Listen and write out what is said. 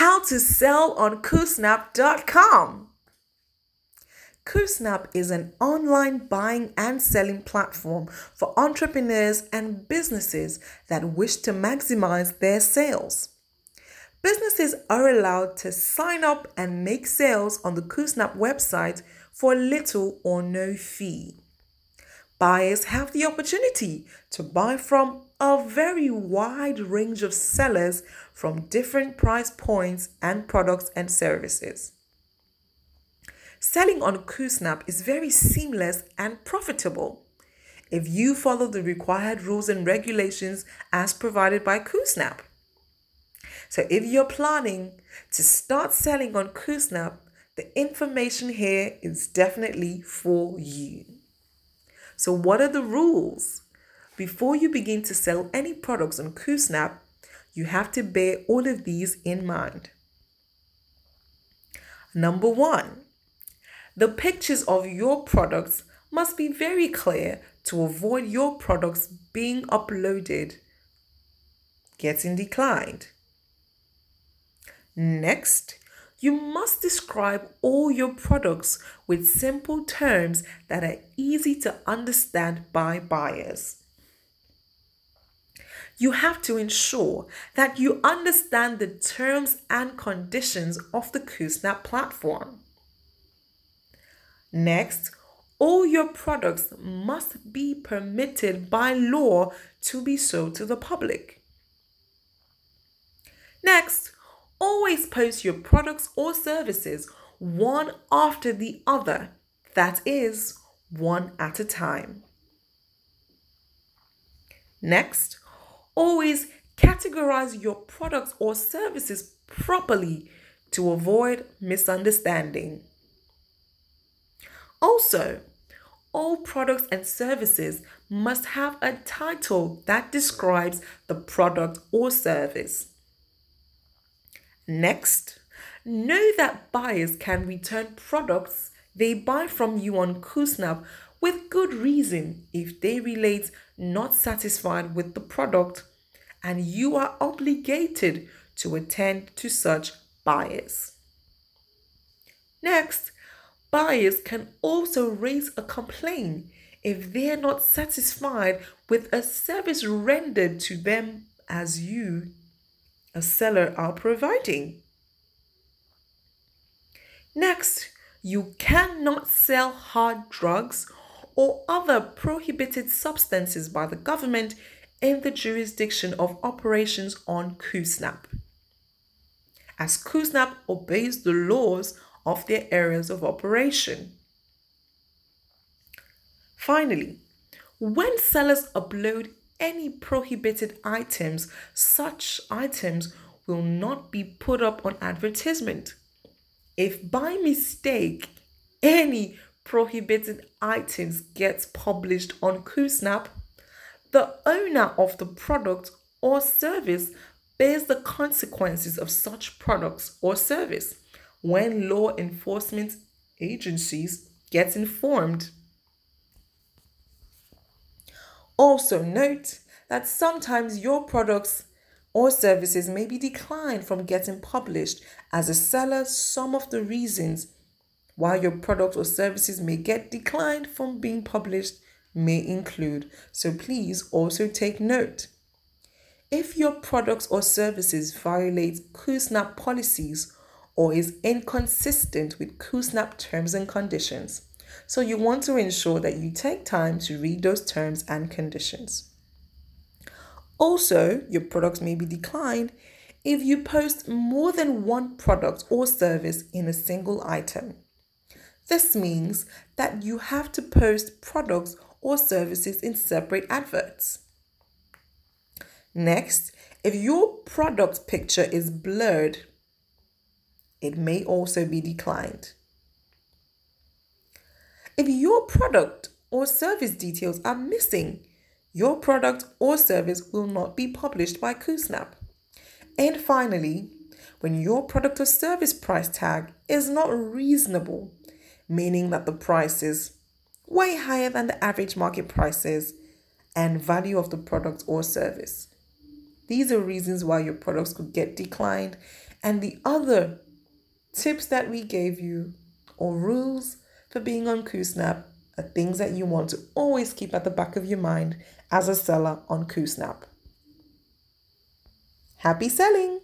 How to sell on Coosnap.com. Coosnap is an online buying and selling platform for entrepreneurs and businesses that wish to maximize their sales. Businesses are allowed to sign up and make sales on the Coosnap website for little or no fee. Buyers have the opportunity to buy from a very wide range of sellers from different price points and products and services. Selling on Coosnap is very seamless and profitable if you follow the required rules and regulations as provided by Coosnap. So if you're planning to start selling on Coosnap, the information here is definitely for you. So what are the rules? Before you begin to sell any products on Coosnap, you have to bear all of these in mind. Number one, the pictures of your products must be very clear to avoid your products being uploaded, getting declined. Next, you must describe all your products with simple terms that are easy to understand by buyers. You have to ensure that you understand the terms and conditions of the Coosnap platform. Next, all your products must be permitted by law to be sold to the public. Next, always post your products or services one after the other, that is, one at a time. Next, always categorize your products or services properly to avoid misunderstanding. Also, all products and services must have a title that describes the product or service. Next, know that buyers can return products they buy from you on Coosnap with good reason if they relate not satisfied with the product and you are obligated to attend to such buyers. Next, Buyers can also raise a complaint if they are not satisfied with a service rendered to them as you, a seller, are providing. Next, you cannot sell hard drugs or other prohibited substances by the government in the jurisdiction of operations on Coosnap. As Coosnap obeys the laws of their areas of operation. Finally, when sellers upload any prohibited items, such items will not be put up on advertisement. If by mistake any prohibited items gets published on Coosnap, the owner of the product or service bears the consequences of such products or service when law enforcement agencies get informed. Also, note that sometimes your products or services may be declined from getting published. As a seller, some of the reasons why your product or services may get declined from being published may include. So please also take note. If your products or services violate Coosnap policies or is inconsistent with Coosnap terms and conditions. So you want to ensure that you take time to read those terms and conditions. Also, your products may be declined if you post more than one product or service in a single item. This means that you have to post products or services in separate adverts. Next, if your product picture is blurred it may also be declined. If your product or service details are missing, your product or service will not be published by Coosnap. And finally, when your product or service price tag is not reasonable, meaning that the price is way higher than the average market prices and value of the product or service. These are reasons why your products could get declined And the other tips that we gave you or rules for being on KuSnap are things that you want to always keep at the back of your mind as a seller on KuSnap. Happy selling!